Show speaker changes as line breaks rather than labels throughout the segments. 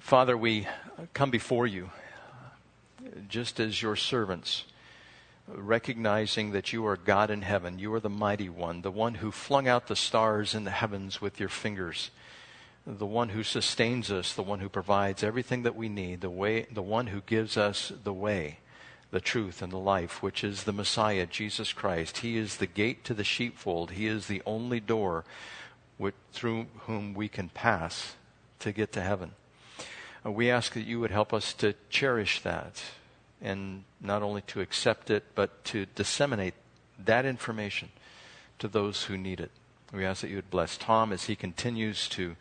Father, we come before you just as your servants, recognizing that you are God in heaven. You are the mighty one, the one who flung out the stars in the heavens with your fingers, the one who sustains us, the one who provides everything that we need, the, way, the one who gives us the way, the truth, and the life, which is the Messiah, Jesus Christ. He is the gate to the sheepfold, He is the only door which, through whom we can pass to get to heaven. Uh, we ask that you would help us to cherish that and not only to accept it, but to disseminate that information to those who need it. We ask that you would bless Tom as he continues to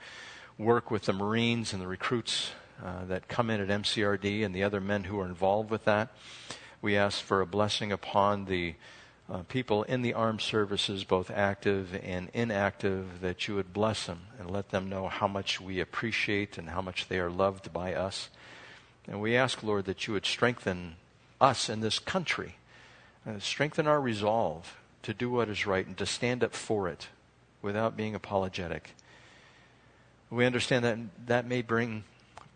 work with the Marines and the recruits uh, that come in at MCRD and the other men who are involved with that. We ask for a blessing upon the uh, people in the armed services, both active and inactive, that you would bless them and let them know how much we appreciate and how much they are loved by us. And we ask, Lord, that you would strengthen us in this country, uh, strengthen our resolve to do what is right and to stand up for it without being apologetic. We understand that that may bring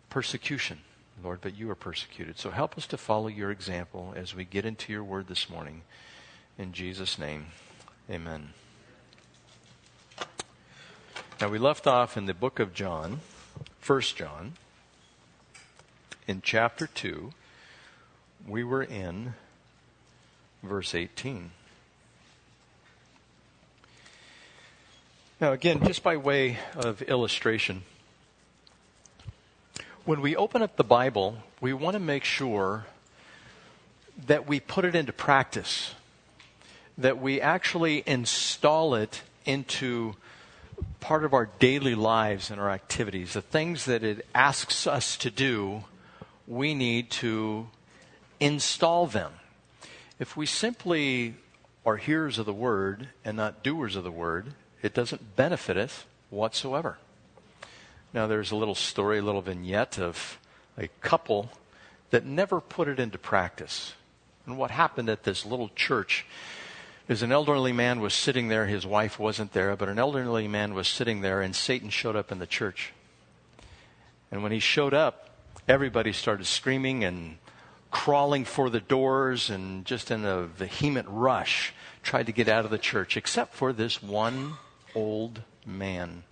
persecution, Lord, but you are persecuted. So help us to follow your example as we get into your word this morning. In Jesus' name, amen. Now, we left off in the book of John, 1 John, in chapter 2. We were in verse 18. Now, again, just by way of illustration, when we open up the Bible, we want to make sure that we put it into practice that we actually install it into part of our daily lives and our activities. The things that it asks us to do, we need to install them. If we simply are hearers of the word and not doers of the word, it doesn't benefit us whatsoever. Now, there's a little story, a little vignette of a couple that never put it into practice. And what happened at this little church is an elderly man was sitting there. His wife wasn't there, but an elderly man was sitting there, and Satan showed up in the church. And when he showed up, everybody started screaming and crawling for the doors and just in a vehement rush tried to get out of the church, except for this one old man.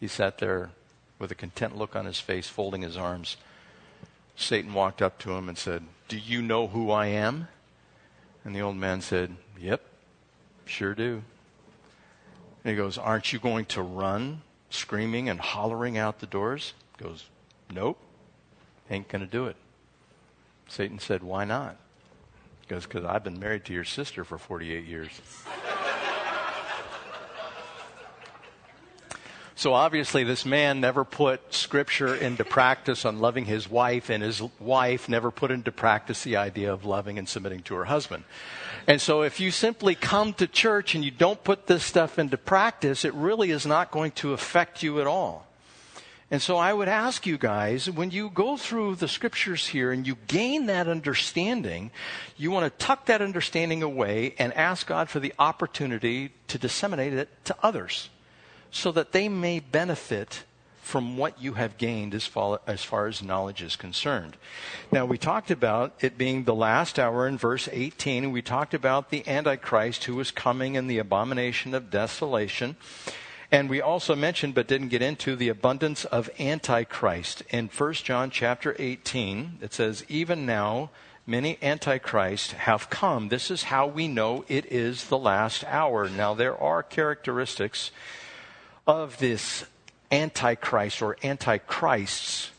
He sat there with a content look on his face, folding his arms. Satan walked up to him and said, Do you know who I am? And the old man said, Yep, sure do. And he goes, Aren't you going to run screaming and hollering out the doors? He goes, Nope, ain't going to do it. Satan said, Why not? He goes, Because I've been married to your sister for 48 years. So obviously, this man never put scripture into practice on loving his wife, and his wife never put into practice the idea of loving and submitting to her husband. And so, if you simply come to church and you don't put this stuff into practice, it really is not going to affect you at all. And so, I would ask you guys when you go through the scriptures here and you gain that understanding, you want to tuck that understanding away and ask God for the opportunity to disseminate it to others so that they may benefit from what you have gained as far, as far as knowledge is concerned. Now, we talked about it being the last hour in verse 18, and we talked about the Antichrist who was coming and the abomination of desolation. And we also mentioned, but didn't get into, the abundance of Antichrist. In 1 John chapter 18, it says, Even now, many antichrists have come. This is how we know it is the last hour. Now, there are characteristics of this antichrist or antichrists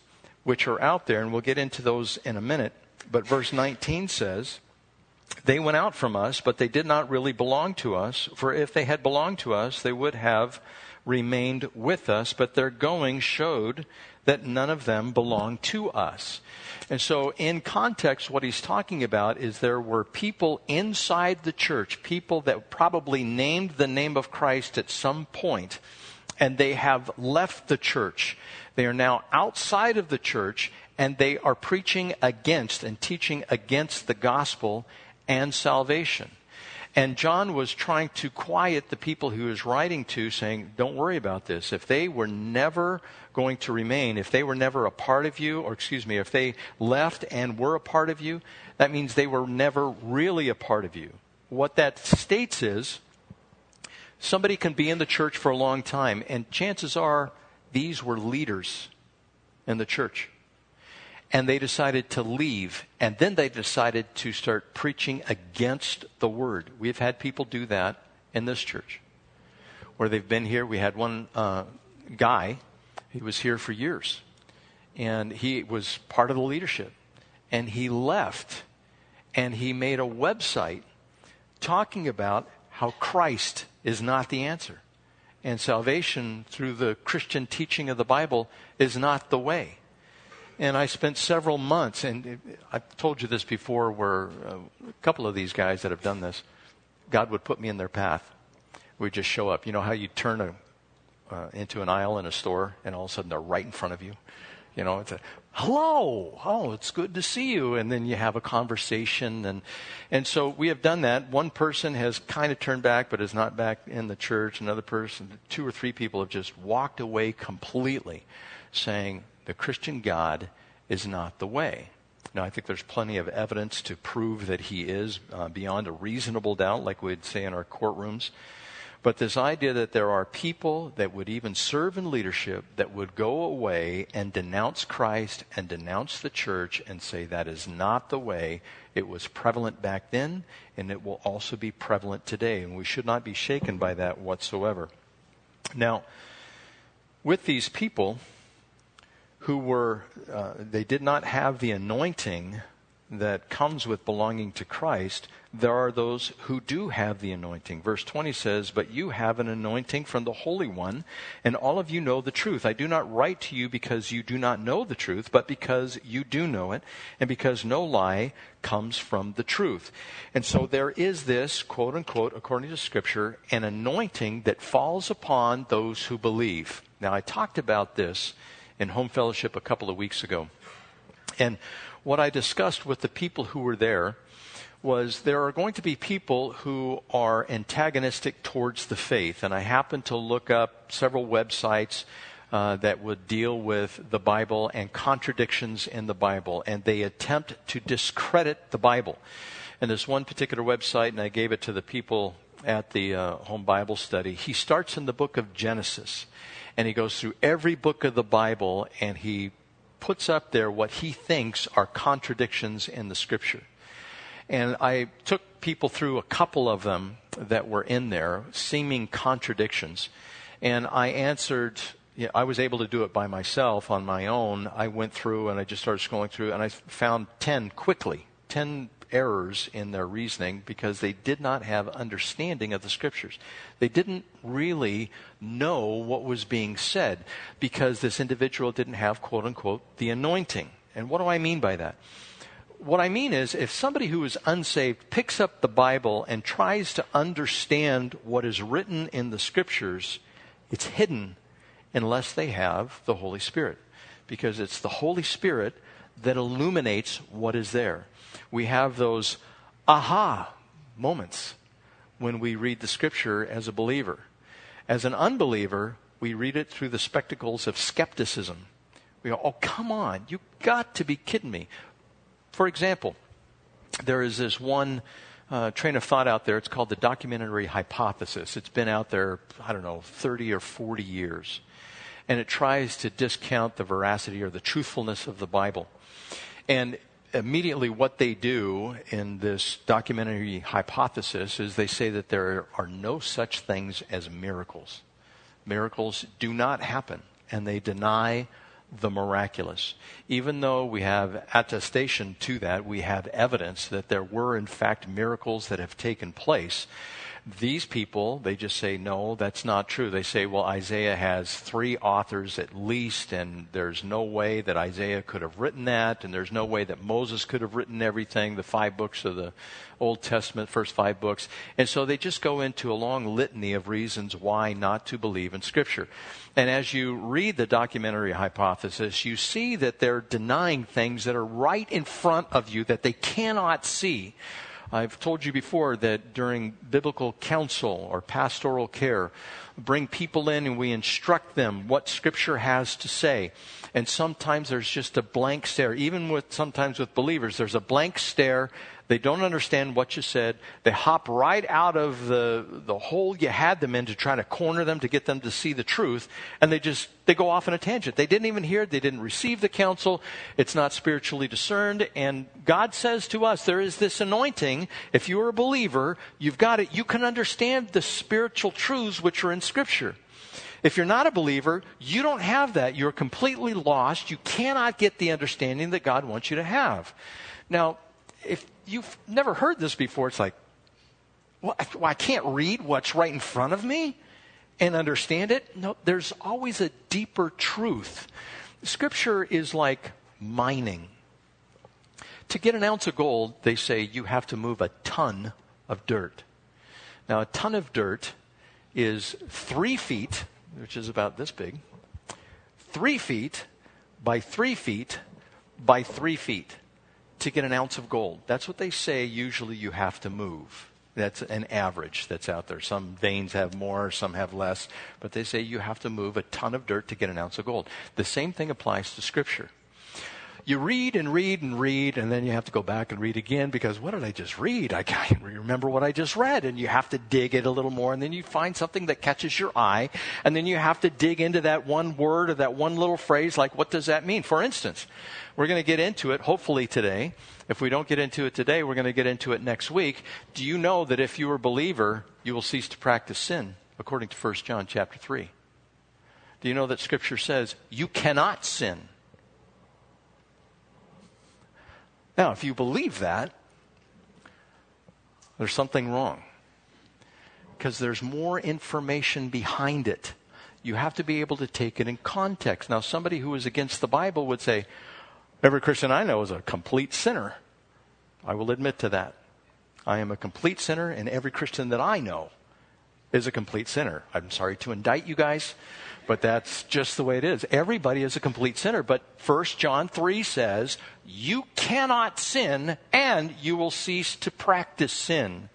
which are out there, and we'll get into those in a minute. But verse 19 says, They went out from us, but they did not really belong to us, for if they had belonged to us, they would have remained with us, but their going showed that none of them belonged to us. And so, in context, what he's talking about is there were people inside the church, people that probably named the name of Christ at some point and they have left the church. They are now outside of the church and they are preaching against and teaching against the gospel and salvation. And John was trying to quiet the people he was writing to, saying, Don't worry about this. If they were never going to remain, if they were never a part of you, or excuse me, if they left and were a part of you, that means they were never really a part of you. What that states is somebody can be in the church for a long time, and chances are these were leaders in the church and they decided to leave. And then they decided to start preaching against the word. We've had people do that in this church where they've been here. We had one uh, guy, he was here for years, and he was part of the leadership. And he left and he made a website talking about how Christ is not the answer. And salvation through the Christian teaching of the Bible is not the way. And I spent several months, and I've told you this before, where uh, a couple of these guys that have done this, God would put me in their path. We'd just show up. You know how you turn a, uh, into an aisle in a store, and all of a sudden they're right in front of you? You know, it's a, hello, oh, it's good to see you. And then you have a conversation. And, and so we have done that. One person has kind of turned back, but is not back in the church. Another person, two or three people have just walked away completely saying, the Christian God is not the way. Now, I think there's plenty of evidence to prove that he is uh, beyond a reasonable doubt, like we'd say in our courtrooms. But this idea that there are people that would even serve in leadership that would go away and denounce Christ and denounce the church and say that is not the way, it was prevalent back then and it will also be prevalent today. And we should not be shaken by that whatsoever. Now, with these people, who were, uh, they did not have the anointing that comes with belonging to Christ, there are those who do have the anointing. Verse 20 says, But you have an anointing from the Holy One, and all of you know the truth. I do not write to you because you do not know the truth, but because you do know it, and because no lie comes from the truth. And so there is this, quote unquote, according to Scripture, an anointing that falls upon those who believe. Now, I talked about this in home fellowship a couple of weeks ago. And what I discussed with the people who were there was there are going to be people who are antagonistic towards the faith. And I happened to look up several websites uh, that would deal with the Bible and contradictions in the Bible. And they attempt to discredit the Bible. And this one particular website, and I gave it to the people at the uh, home Bible study, he starts in the book of Genesis and he goes through every book of the Bible and he puts up there what he thinks are contradictions in the scripture. And I took people through a couple of them that were in there, seeming contradictions. And I answered, you know, I was able to do it by myself on my own. I went through and I just started scrolling through and I found 10 quickly, 10 errors in their reasoning because they did not have understanding of the scriptures. They didn't really know what was being said because this individual didn't have, quote unquote, the anointing. And what do I mean by that? What I mean is, if somebody who is unsaved picks up the Bible and tries to understand what is written in the scriptures, it's hidden unless they have the Holy Spirit. Because it's the Holy Spirit that illuminates what is there we have those aha moments when we read the scripture as a believer. As an unbeliever, we read it through the spectacles of skepticism. We go, oh, come on, you got to be kidding me. For example, there is this one uh, train of thought out there. It's called the documentary hypothesis. It's been out there, I don't know, 30 or 40 years. And it tries to discount the veracity or the truthfulness of the Bible. And immediately what they do in this documentary hypothesis is they say that there are no such things as miracles. Miracles do not happen, and they deny the miraculous. Even though we have attestation to that, we have evidence that there were, in fact, miracles that have taken place. These people, they just say, no, that's not true. They say, well, Isaiah has three authors at least, and there's no way that Isaiah could have written that, and there's no way that Moses could have written everything, the five books of the Old Testament, first five books. And so they just go into a long litany of reasons why not to believe in Scripture. And as you read the documentary hypothesis, you see that they're denying things that are right in front of you that they cannot see I've told you before that during biblical counsel or pastoral care, bring people in and we instruct them what Scripture has to say. And sometimes there's just a blank stare. Even with sometimes with believers, there's a blank stare they don't understand what you said. They hop right out of the, the hole you had them in to try to corner them to get them to see the truth. And they just, they go off on a tangent. They didn't even hear it. They didn't receive the counsel. It's not spiritually discerned. And God says to us, there is this anointing. If you're a believer, you've got it. You can understand the spiritual truths which are in scripture. If you're not a believer, you don't have that. You're completely lost. You cannot get the understanding that God wants you to have. Now, if you've never heard this before, it's like, well, I can't read what's right in front of me and understand it. No, there's always a deeper truth. Scripture is like mining. To get an ounce of gold, they say you have to move a ton of dirt. Now, a ton of dirt is three feet, which is about this big, three feet by three feet by three feet to get an ounce of gold. That's what they say usually you have to move. That's an average that's out there. Some veins have more, some have less, but they say you have to move a ton of dirt to get an ounce of gold. The same thing applies to Scripture you read and read and read, and then you have to go back and read again because what did I just read? I can't remember what I just read. And you have to dig it a little more, and then you find something that catches your eye, and then you have to dig into that one word or that one little phrase, like, what does that mean? For instance, we're going to get into it hopefully today. If we don't get into it today, we're going to get into it next week. Do you know that if you are a believer, you will cease to practice sin, according to 1 John chapter 3? Do you know that Scripture says you cannot sin? Now, if you believe that, there's something wrong. Because there's more information behind it. You have to be able to take it in context. Now, somebody who is against the Bible would say, Every Christian I know is a complete sinner. I will admit to that. I am a complete sinner, and every Christian that I know is a complete sinner. I'm sorry to indict you guys, but that's just the way it is. Everybody is a complete sinner. But 1 John 3 says, You cannot sin, and you will cease to practice sin.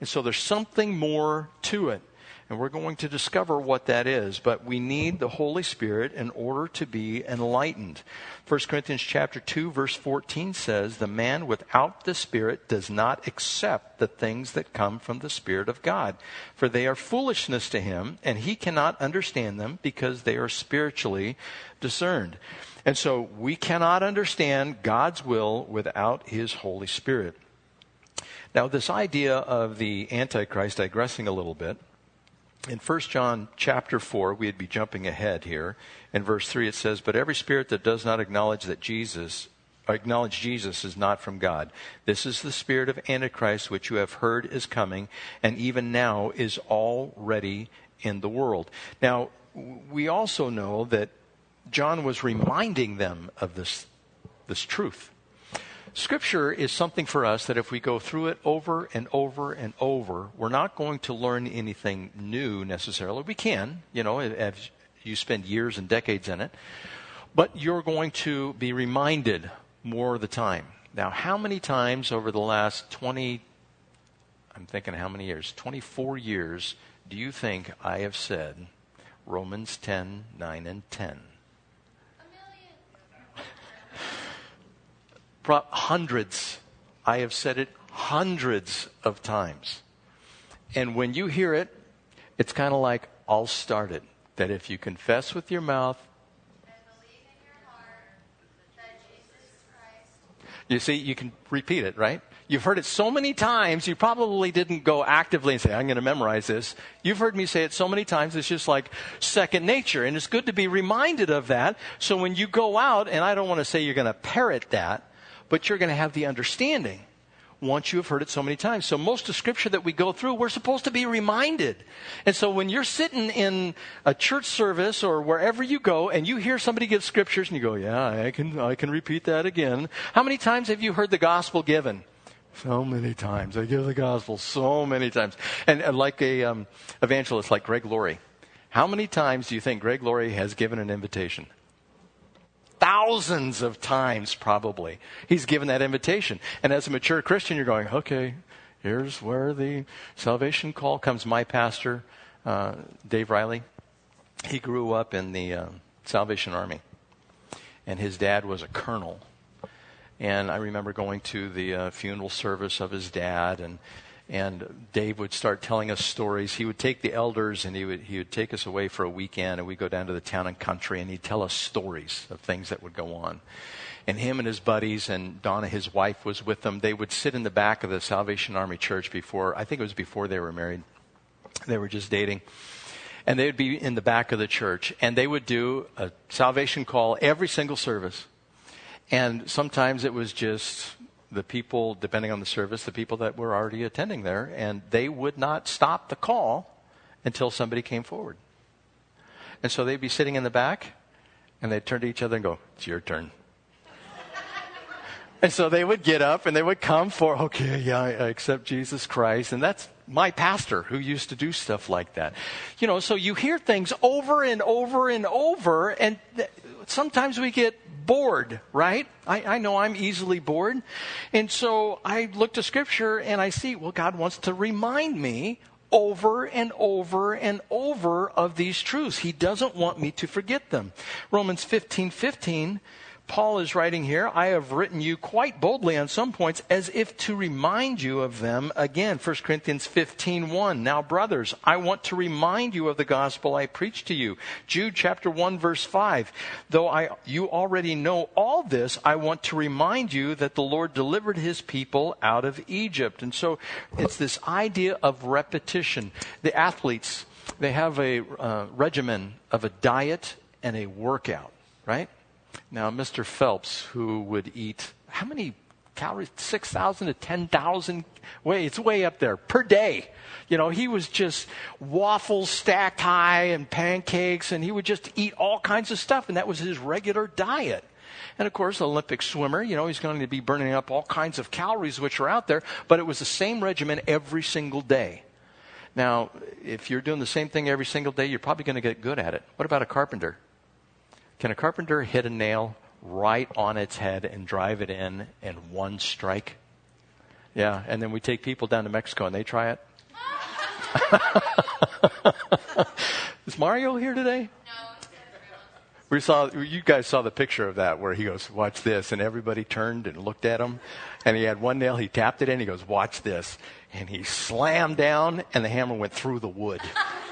And so there's something more to it. And we're going to discover what that is. But we need the Holy Spirit in order to be enlightened. 1 Corinthians chapter 2 verse 14 says, "The man without the Spirit does not accept the things that come from the Spirit of God, for they are foolishness to him, and he cannot understand them because they are spiritually discerned." And so we cannot understand God's will without his Holy Spirit. Now, this idea of the Antichrist, digressing a little bit, in 1 John chapter 4, we'd be jumping ahead here. In verse 3, it says, But every spirit that does not acknowledge that Jesus, acknowledge Jesus is not from God. This is the spirit of Antichrist, which you have heard is coming, and even now is already in the world. Now, we also know that John was reminding them of this, this truth. Scripture is something for us that if we go through it over and over and over, we're not going to learn anything new necessarily. We can, you know, if you spend years and decades in it, but you're going to be reminded more of the time. Now, how many times over the last 20, I'm thinking how many years, 24 years, do you think I have said Romans 10, 9, and 10? Hundreds. I have said it hundreds of times. And when you hear it, it's kind of like, I'll start it. That if you confess with your mouth, you see, you can repeat it, right? You've heard it so many times, you probably didn't go actively and say, I'm going to memorize this. You've heard me say it so many times, it's just like second nature. And it's good to be reminded of that. So when you go out, and I don't want to say you're going to parrot that, but you're going to have the understanding once you have heard it so many times. So most of scripture that we go through, we're supposed to be reminded. And so when you're sitting in a church service or wherever you go and you hear somebody give scriptures and you go, yeah, I can, I can repeat that again. How many times have you heard the gospel given? So many times. I give the gospel so many times. And, and like a um, evangelist like Greg Laurie, how many times do you think Greg Laurie has given an invitation? Thousands of times probably. He's given that invitation. And as a mature Christian, you're going, okay, here's where the salvation call comes. My pastor, uh, Dave Riley, he grew up in the uh, Salvation Army. And his dad was a colonel. And I remember going to the uh, funeral service of his dad and and Dave would start telling us stories. He would take the elders and he would, he would take us away for a weekend and we'd go down to the town and country and he'd tell us stories of things that would go on. And him and his buddies and Donna, his wife, was with them. They would sit in the back of the Salvation Army church before, I think it was before they were married. They were just dating. And they would be in the back of the church and they would do a salvation call every single service. And sometimes it was just the people, depending on the service, the people that were already attending there, and they would not stop the call until somebody came forward. And so they'd be sitting in the back, and they'd turn to each other and go, It's your turn. and so they would get up and they would come for, okay, yeah, I accept Jesus Christ. And that's my pastor who used to do stuff like that. You know, so you hear things over and over and over, and th- sometimes we get bored, right? I, I, know I'm easily bored. And so I look to Scripture and I see, well, God wants to remind me over and over and over of these truths. He doesn't want me to forget them. Romans 15 15 Paul is writing here, I have written you quite boldly on some points as if to remind you of them again. 1 Corinthians 15, 1. Now, brothers, I want to remind you of the gospel I preached to you. Jude chapter 1, verse 5. Though I, you already know all this, I want to remind you that the Lord delivered his people out of Egypt. And so it's this idea of repetition. The athletes, they have a uh, regimen of a diet and a workout, right? Now, Mr. Phelps, who would eat how many calories? 6,000 to 10,000? Way, it's way up there per day. You know, he was just waffles stacked high and pancakes, and he would just eat all kinds of stuff, and that was his regular diet. And of course, Olympic swimmer, you know, he's going to be burning up all kinds of calories which are out there, but it was the same regimen every single day. Now, if you're doing the same thing every single day, you're probably going to get good at it. What about a carpenter? Can a carpenter hit a nail right on its head and drive it in in one strike? Yeah, and then we take people down to Mexico and they try it. Is Mario here today? No. We saw you guys saw the picture of that where he goes, "Watch this," and everybody turned and looked at him, and he had one nail. He tapped it in. He goes, "Watch this," and he slammed down, and the hammer went through the wood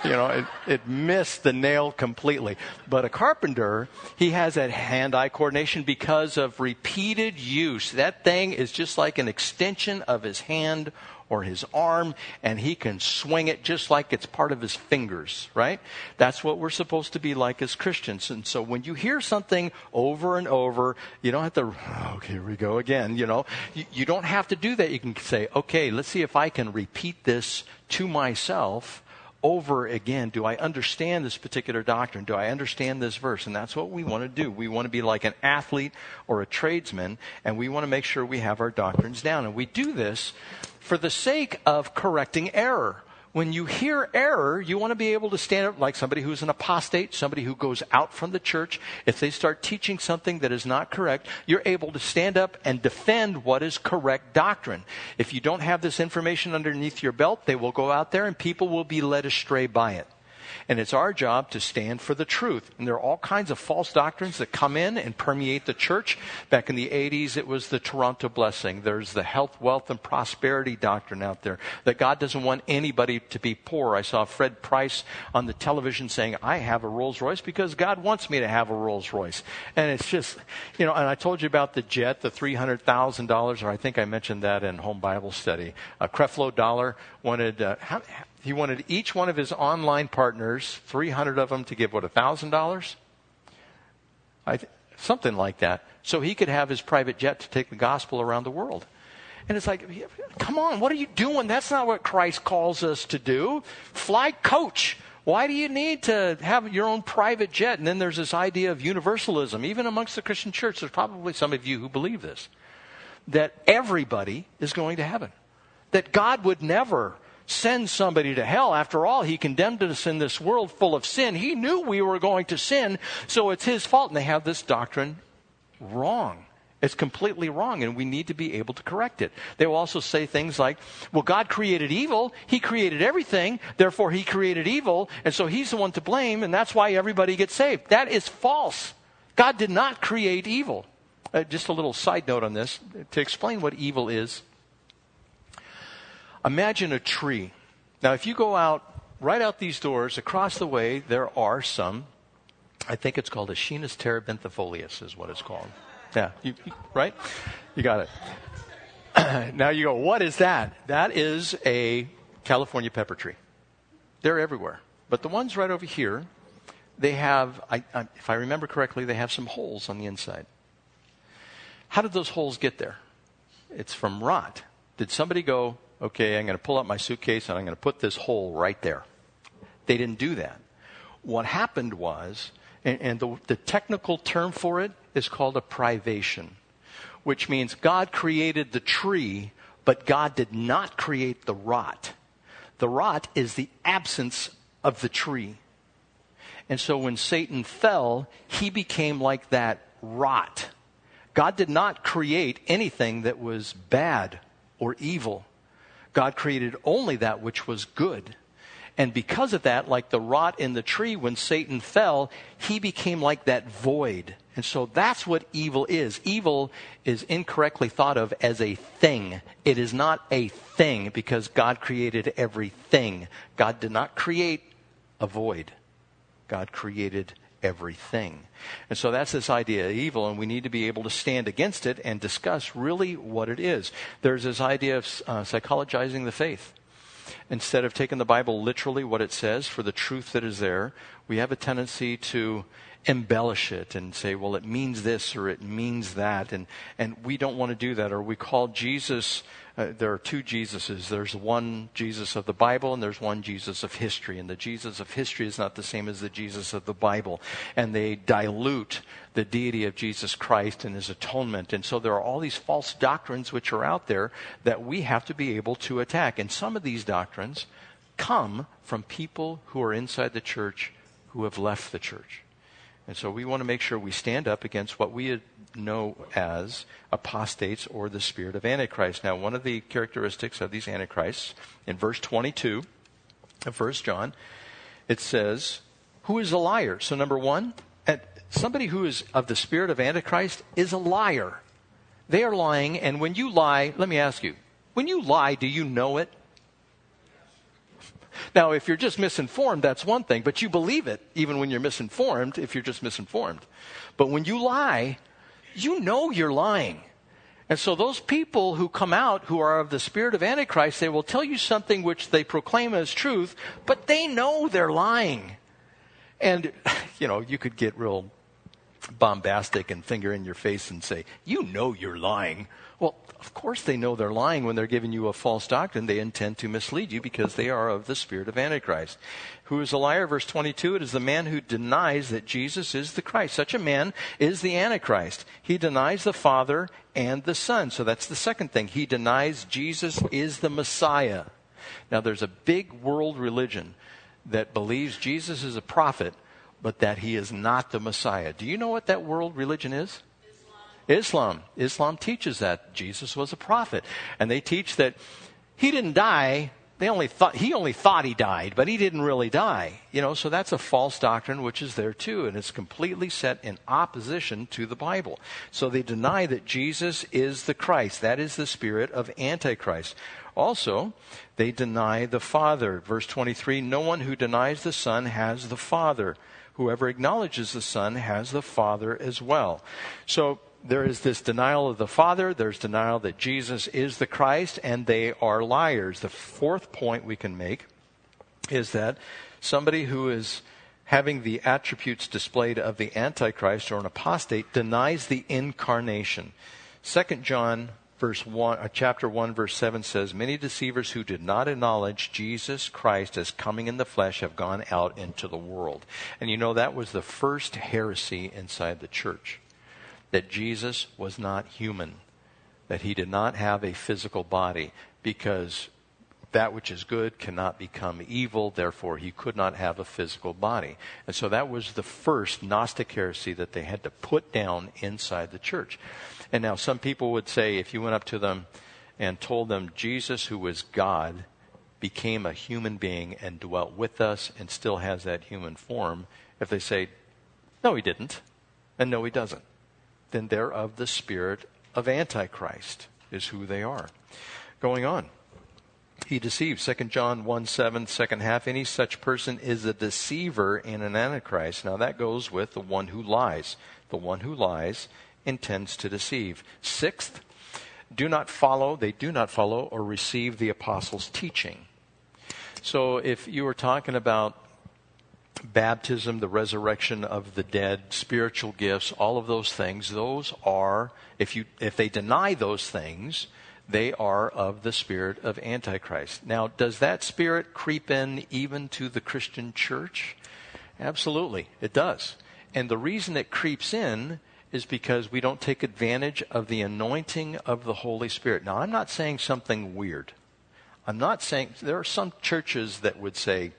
you know, it, it missed the nail completely. But a carpenter, he has that hand eye coordination because of repeated use. That thing is just like an extension of his hand or his arm, and he can swing it just like it's part of his fingers, right? That's what we're supposed to be like as Christians. And so when you hear something over and over, you don't have to, oh, here we go again, you know. You, you don't have to do that. You can say, okay, let's see if I can repeat this to myself over again do I understand this particular doctrine? Do I understand this verse? And that's what we want to do. We want to be like an athlete or a tradesman, and we want to make sure we have our doctrines down. And we do this for the sake of correcting error when you hear error, you want to be able to stand up like somebody who's an apostate, somebody who goes out from the church. If they start teaching something that is not correct, you're able to stand up and defend what is correct doctrine. If you don't have this information underneath your belt, they will go out there and people will be led astray by it. And it's our job to stand for the truth. And there are all kinds of false doctrines that come in and permeate the church. Back in the 80s, it was the Toronto blessing. There's the health, wealth, and prosperity doctrine out there that God doesn't want anybody to be poor. I saw Fred Price on the television saying, I have a Rolls Royce because God wants me to have a Rolls Royce. And it's just, you know, and I told you about the jet, the $300,000, or I think I mentioned that in home Bible study. A Creflo Dollar wanted, uh, how, he wanted each one of his online partners, 300 of them, to give what, $1,000? something like that. So he could have his private jet to take the gospel around the world. And it's like, come on, what are you doing? That's not what Christ calls us to do. Fly coach. Why do you need to have your own private jet? And then there's this idea of universalism. Even amongst the Christian church, there's probably some of you who believe this that everybody is going to heaven. That God would never send somebody to hell. After all, he condemned us in this world full of sin. He knew we were going to sin, so it's his fault. And they have this doctrine wrong. It's completely wrong, and we need to be able to correct it. They will also say things like, well, God created evil. He created everything. Therefore, He created evil. And so He's the one to blame, and that's why everybody gets saved. That is false. God did not create evil. Uh, just a little side note on this to explain what evil is. Imagine a tree. Now, if you go out, right out these doors, across the way, there are some, I think it's called a Schinus terebinthifolius, is what it's called. Yeah, you, right? You got it. now you go, what is that? That is a California pepper tree. They're everywhere. But the ones right over here, they have, I, I, if I remember correctly, they have some holes on the inside. How did those holes get there? It's from rot. Did somebody go, okay, I'm going to pull out my suitcase and I'm going to put this hole right there? They didn't do that. What happened was, and, and the, the technical term for it is called a privation, which means God created the tree, but God did not create the rot. The rot is the absence of the tree. And so when Satan fell, he became like that rot. God did not create anything that was bad or evil. God created only that which was good. And because of that, like the rot in the tree, when Satan fell, he became like that void. And so that's what evil is. Evil is incorrectly thought of as a thing. It is not a thing because God created everything. God did not create a void. God created everything. And so that's this idea of evil, and we need to be able to stand against it and discuss really what it is. There's this idea of uh, psychologizing the faith. Instead of taking the Bible literally, what it says, for the truth that is there, we have a tendency to embellish it and say, well, it means this or it means that. And, and we don't want to do that. Or we call Jesus, uh, there are two Jesuses. There's one Jesus of the Bible and there's one Jesus of history. And the Jesus of history is not the same as the Jesus of the Bible. And they dilute the deity of Jesus Christ and his atonement. And so there are all these false doctrines which are out there that we have to be able to attack. And some of these doctrines come from people who are inside the church who have left the church. And so we want to make sure we stand up against what we know as apostates or the spirit of Antichrist. Now, one of the characteristics of these Antichrists, in verse 22 of 1 John, it says, Who is a liar? So, number one, somebody who is of the spirit of Antichrist is a liar. They are lying, and when you lie, let me ask you, when you lie, do you know it? Now, if you're just misinformed, that's one thing, but you believe it even when you're misinformed if you're just misinformed. But when you lie, you know you're lying. And so those people who come out who are of the spirit of Antichrist, they will tell you something which they proclaim as truth, but they know they're lying. And, you know, you could get real bombastic and finger in your face and say, You know you're lying. Well, of course they know they're lying when they're giving you a false doctrine. They intend to mislead you because they are of the spirit of Antichrist. Who is a liar? Verse 22, it is the man who denies that Jesus is the Christ. Such a man is the Antichrist. He denies the Father and the Son. So that's the second thing. He denies Jesus is the Messiah. Now there's a big world religion that believes Jesus is a prophet, but that he is not the Messiah. Do you know what that world religion is? Islam. Islam teaches that Jesus was a prophet. And they teach that he didn't die. They only thought, he only thought he died, but he didn't really die. You know, so that's a false doctrine which is there too, and it's completely set in opposition to the Bible. So they deny that Jesus is the Christ. That is the spirit of Antichrist. Also, they deny the Father. Verse 23 No one who denies the Son has the Father. Whoever acknowledges the Son has the Father as well. So there is this denial of the Father, there's denial that Jesus is the Christ, and they are liars. The fourth point we can make is that somebody who is having the attributes displayed of the Antichrist or an apostate denies the incarnation. 2 John verse 1, uh, chapter 1 verse 7 says, Many deceivers who did not acknowledge Jesus Christ as coming in the flesh have gone out into the world. And you know, that was the first heresy inside the church that Jesus was not human, that he did not have a physical body, because that which is good cannot become evil, therefore he could not have a physical body. And so that was the first Gnostic heresy that they had to put down inside the church. And now some people would say, if you went up to them and told them Jesus, who was God, became a human being and dwelt with us and still has that human form, if they say, no, he didn't, and no, he doesn't, then they're of the spirit of Antichrist, is who they are. Going on he deceives. Second John 1 7, second half. Any such person is a deceiver and an antichrist. Now that goes with the one who lies. The one who lies intends to deceive. Sixth, do not follow, they do not follow or receive the apostles' teaching. So if you were talking about baptism, the resurrection of the dead, spiritual gifts, all of those things, those are, if you, if they deny those things, they are of the spirit of Antichrist. Now, does that spirit creep in even to the Christian church? Absolutely, it does. And the reason it creeps in is because we don't take advantage of the anointing of the Holy Spirit. Now, I'm not saying something weird. I'm not saying, there are some churches that would say,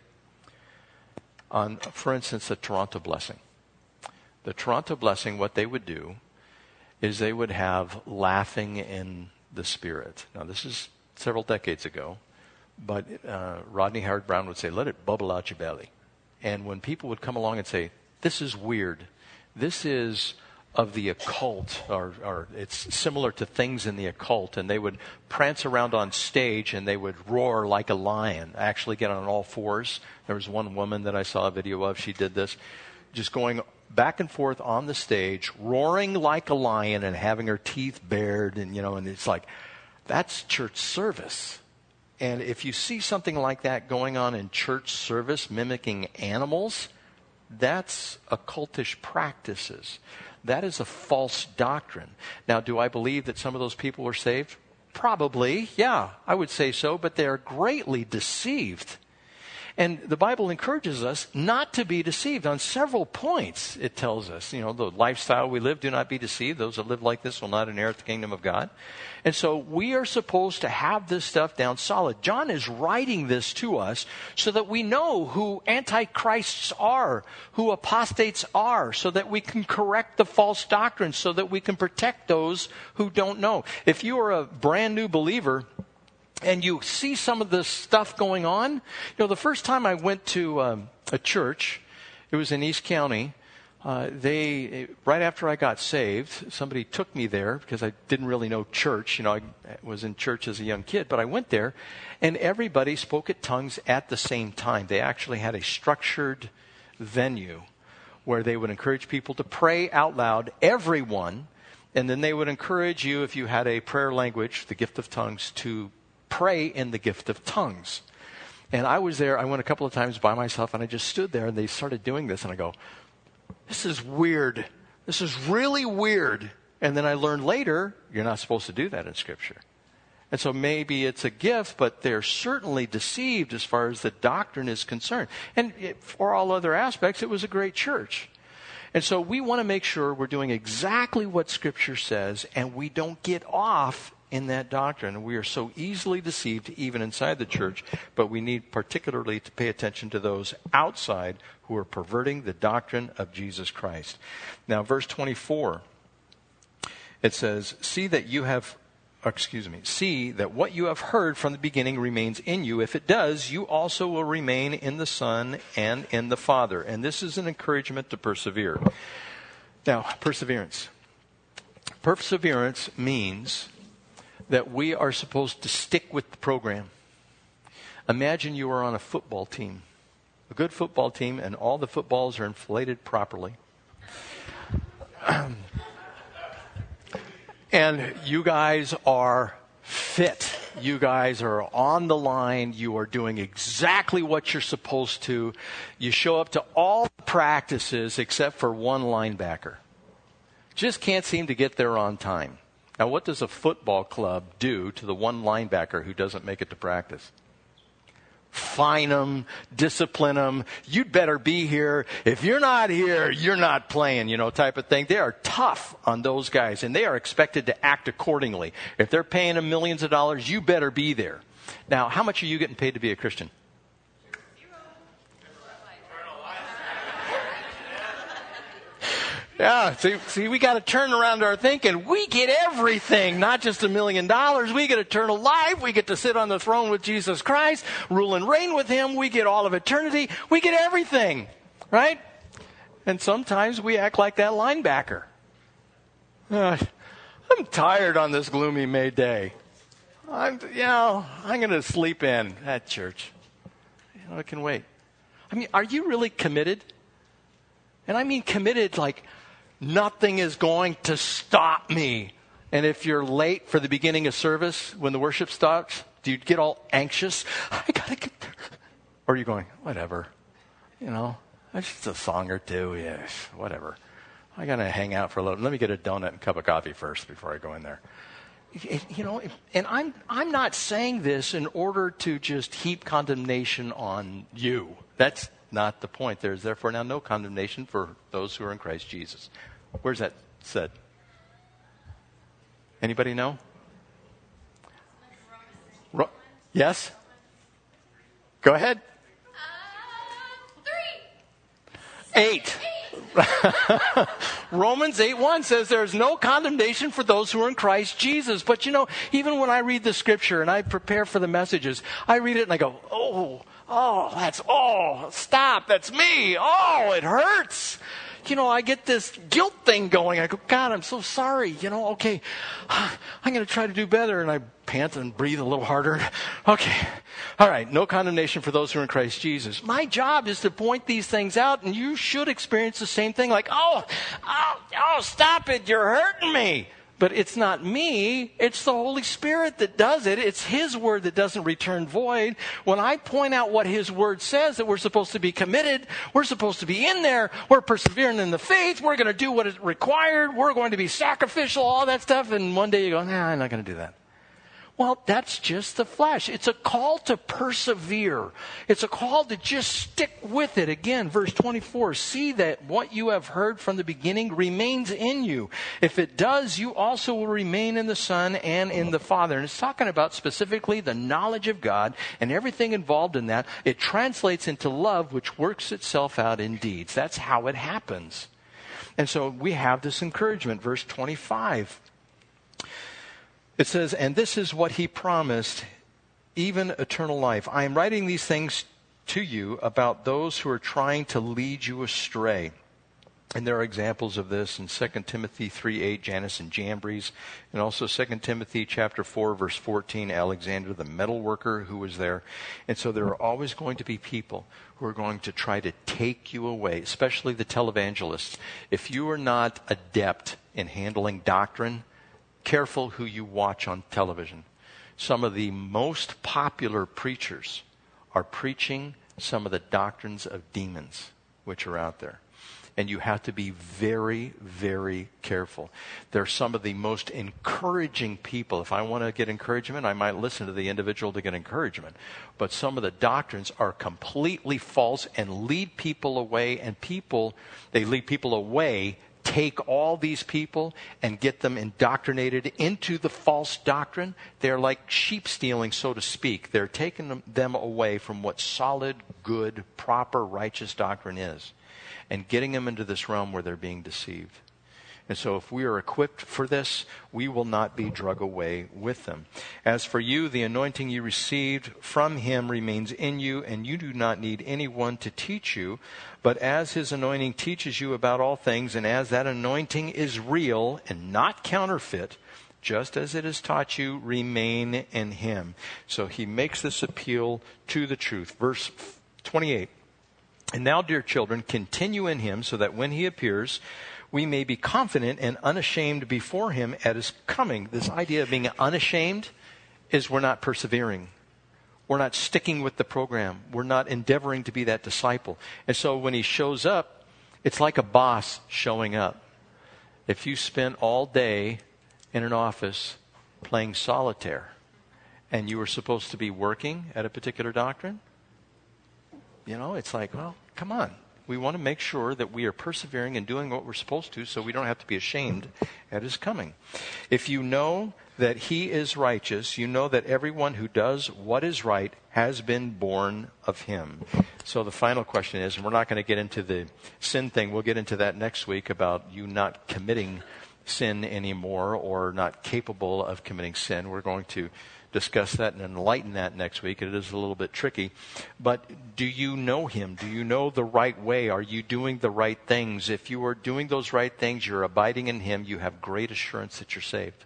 on, for instance, the Toronto Blessing. The Toronto Blessing, what they would do is they would have laughing in the Spirit. Now, this is several decades ago, but uh, Rodney Howard-Browne would say, let it bubble out your belly. And when people would come along and say, this is weird, this is of the occult, or, or, it's similar to things in the occult, and they would prance around on stage and they would roar like a lion, actually get on all fours. There was one woman that I saw a video of, she did this, just going back and forth on the stage, roaring like a lion and having her teeth bared, and you know, and it's like that's church service. And if you see something like that going on in church service, mimicking animals, that's occultish practices. That is a false doctrine. Now, do I believe that some of those people were saved? Probably, yeah, I would say so, but they are greatly deceived and the Bible encourages us not to be deceived on several points. It tells us, you know, the lifestyle we live, do not be deceived. Those that live like this will not inherit the kingdom of God. And so we are supposed to have this stuff down solid. John is writing this to us so that we know who antichrists are, who apostates are, so that we can correct the false doctrines, so that we can protect those who don't know. If you are a brand new believer, and you see some of this stuff going on. You know, the first time I went to um, a church, it was in East County. Uh, they right after I got saved, somebody took me there because I didn't really know church. You know, I was in church as a young kid, but I went there, and everybody spoke at tongues at the same time. They actually had a structured venue where they would encourage people to pray out loud, everyone, and then they would encourage you, if you had a prayer language, the gift of tongues, to pray in the gift of tongues. And I was there, I went a couple of times by myself, and I just stood there, and they started doing this, and I go, This is weird. This is really weird. And then I learned later, you're not supposed to do that in Scripture. And so maybe it's a gift, but they're certainly deceived as far as the doctrine is concerned. And it, for all other aspects, it was a great church. And so we want to make sure we're doing exactly what Scripture says and we don't get off in that doctrine. We are so easily deceived even inside the church, but we need particularly to pay attention to those outside who are perverting the doctrine of Jesus Christ. Now, verse 24, it says, See that you have excuse me, see that what you have heard from the beginning remains in you. If it does, you also will remain in the Son and in the Father. And this is an encouragement to persevere. Now, perseverance. Perseverance means that we are supposed to stick with the program. Imagine you are on a football team, a good football team, and all the footballs are inflated properly. and you guys are fit. You guys are on the line. You are doing exactly what you're supposed to. You show up to all practices except for one linebacker. Just can't seem to get there on time. Now, what does a football club do to the one linebacker who doesn't make it to practice? Fine them, discipline them. You'd better be here. If you're not here, you're not playing, you know, type of thing. They are tough on those guys and they are expected to act accordingly. If they're paying them millions of dollars, you better be there. Now, how much are you getting paid to be a Christian? Yeah, see, see we got to turn around our thinking. We get everything, not just a million dollars. We get eternal life. We get to sit on the throne with Jesus Christ, rule and reign with Him. We get all of eternity. We get everything, right? And sometimes we act like that linebacker. Uh, I'm tired on this gloomy May day. I'm, you know, I'm going to sleep in at church. You know, I can wait. I mean, are you really committed? And I mean committed like nothing is going to stop me. And if you're late for the beginning of service when the worship starts, do you get all anxious? I gotta get there. Or are you going, whatever, you know, it's just a song or two, yes, whatever. I gotta hang out for a little. Let me get a donut and cup of coffee first before I go in there. You know, and I'm I'm not saying this in order to just heap condemnation on you. That's not the point. There is therefore now no condemnation for those who are in Christ Jesus. Where's that said? Anybody know? Ro- yes? Go ahead. Uh, Eight. Romans 8 1 says there's no condemnation for those who are in Christ Jesus. But you know, even when I read the scripture and I prepare for the messages, I read it and I go, oh, oh, that's, oh, stop, that's me. Oh, it hurts you know, I get this guilt thing going. I go, God, I'm so sorry. You know, okay, I'm going to try to do better. And I pant and breathe a little harder. Okay. All right. No condemnation for those who are in Christ Jesus. My job is to point these things out, and you should experience the same thing like, oh, oh, oh stop it. You're hurting me. But it's not me, it's the Holy Spirit that does it. It's His Word that doesn't return void. When I point out what His Word says, that we're supposed to be committed, we're supposed to be in there, we're persevering in the faith, we're going to do what is required, we're going to be sacrificial, all that stuff, and one day you go, nah, I'm not going to do that. Well, that's just the flesh. It's a call to persevere. It's a call to just stick with it. Again, verse 24 see that what you have heard from the beginning remains in you. If it does, you also will remain in the Son and in the Father. And it's talking about specifically the knowledge of God and everything involved in that. It translates into love, which works itself out in deeds. That's how it happens. And so we have this encouragement. Verse 25. It says, And this is what he promised, even eternal life. I am writing these things to you about those who are trying to lead you astray. And there are examples of this in 2 Timothy 3 8, Jannes and Jambres, and also 2 Timothy chapter 4, verse 14, Alexander the metal worker who was there. And so there are always going to be people who are going to try to take you away, especially the televangelists. If you are not adept in handling doctrine, careful who you watch on television. Some of the most popular preachers are preaching some of the doctrines of demons which are out there. And you have to be very, very careful. They're some of the most encouraging people. If I want to get encouragement, I might listen to the individual to get encouragement. But some of the doctrines are completely false and lead people away, and people, they lead people away take all these people and get them indoctrinated into the false doctrine. They're like sheep stealing, so to speak. They're taking them away from what solid, good, proper, righteous doctrine is and getting them into this realm where they're being deceived. And so, if we are equipped for this, we will not be drug away with them. As for you, the anointing you received from him remains in you, and you do not need anyone to teach you. But as his anointing teaches you about all things, and as that anointing is real and not counterfeit, just as it has taught you, remain in him. So he makes this appeal to the truth. Verse 28. And now, dear children, continue in him so that when he appears, we may be confident and unashamed before him at his coming. This idea of being unashamed is we're not persevering. We're not sticking with the program. We're not endeavoring to be that disciple. And so when he shows up, it's like a boss showing up. If you spent all day in an office playing solitaire and you were supposed to be working at a particular doctrine, you know, it's like, well, come on. We want to make sure that we are persevering and doing what we're supposed to so we don't have to be ashamed at his coming. If you know that he is righteous, you know that everyone who does what is right has been born of him. So the final question is, and we're not going to get into the sin thing, we'll get into that next week about you not committing sin anymore or not capable of committing sin. We're going to discuss that and enlighten that next week. It is a little bit tricky. But do you know Him? Do you know the right way? Are you doing the right things? If you are doing those right things, you're abiding in Him, you have great assurance that you're saved.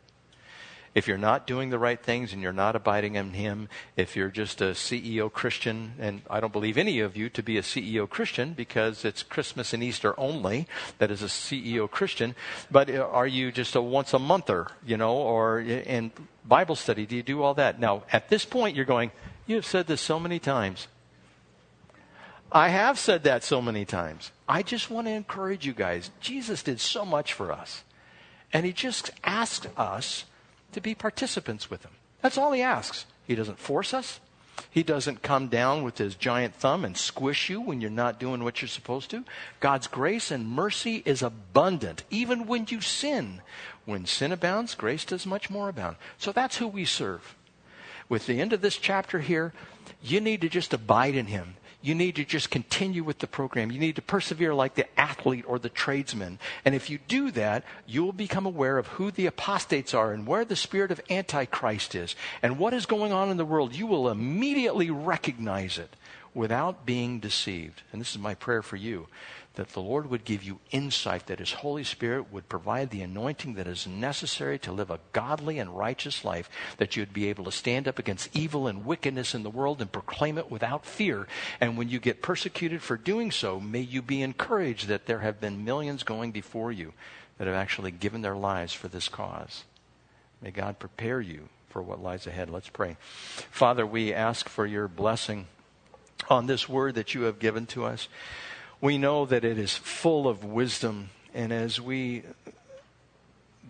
If you're not doing the right things and you're not abiding in Him, if you're just a CEO Christian, and I don't believe any of you to be a CEO Christian because it's Christmas and Easter only that is a CEO Christian, but are you just a once a monther, you know, or in Bible study, do you do all that? Now, at this point, you're going, you have said this so many times. I have said that so many times. I just want to encourage you guys. Jesus did so much for us. And he just asked us to be participants with him. That's all he asks. He doesn't force us. He doesn't come down with his giant thumb and squish you when you're not doing what you're supposed to. God's grace and mercy is abundant, even when you sin. When sin abounds, grace does much more abound. So that's who we serve. With the end of this chapter here, you need to just abide in him you need to just continue with the program. You need to persevere like the athlete or the tradesman. And if you do that, you will become aware of who the apostates are and where the spirit of Antichrist is and what is going on in the world. You will immediately recognize it without being deceived. And this is my prayer for you that the Lord would give you insight, that His Holy Spirit would provide the anointing that is necessary to live a godly and righteous life, that you'd be able to stand up against evil and wickedness in the world and proclaim it without fear. And when you get persecuted for doing so, may you be encouraged that there have been millions going before you that have actually given their lives for this cause. May God prepare you for what lies ahead. Let's pray. Father, we ask for your blessing on this word that you have given to us we know that it is full of wisdom. And as we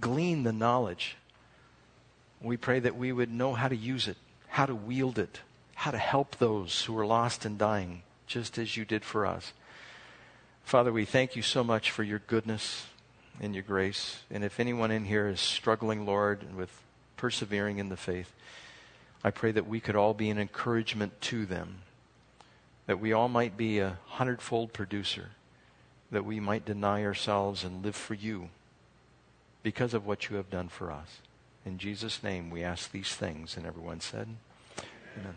glean the knowledge, we pray that we would know how to use it, how to wield it, how to help those who are lost and dying, just as you did for us. Father, we thank you so much for your goodness and your grace. And if anyone in here is struggling, Lord, with persevering in the faith, I pray that we could all be an encouragement to them that we all might be a hundredfold producer, that we might deny ourselves and live for you because of what you have done for us. In Jesus' name, we ask these things. And everyone said, Amen.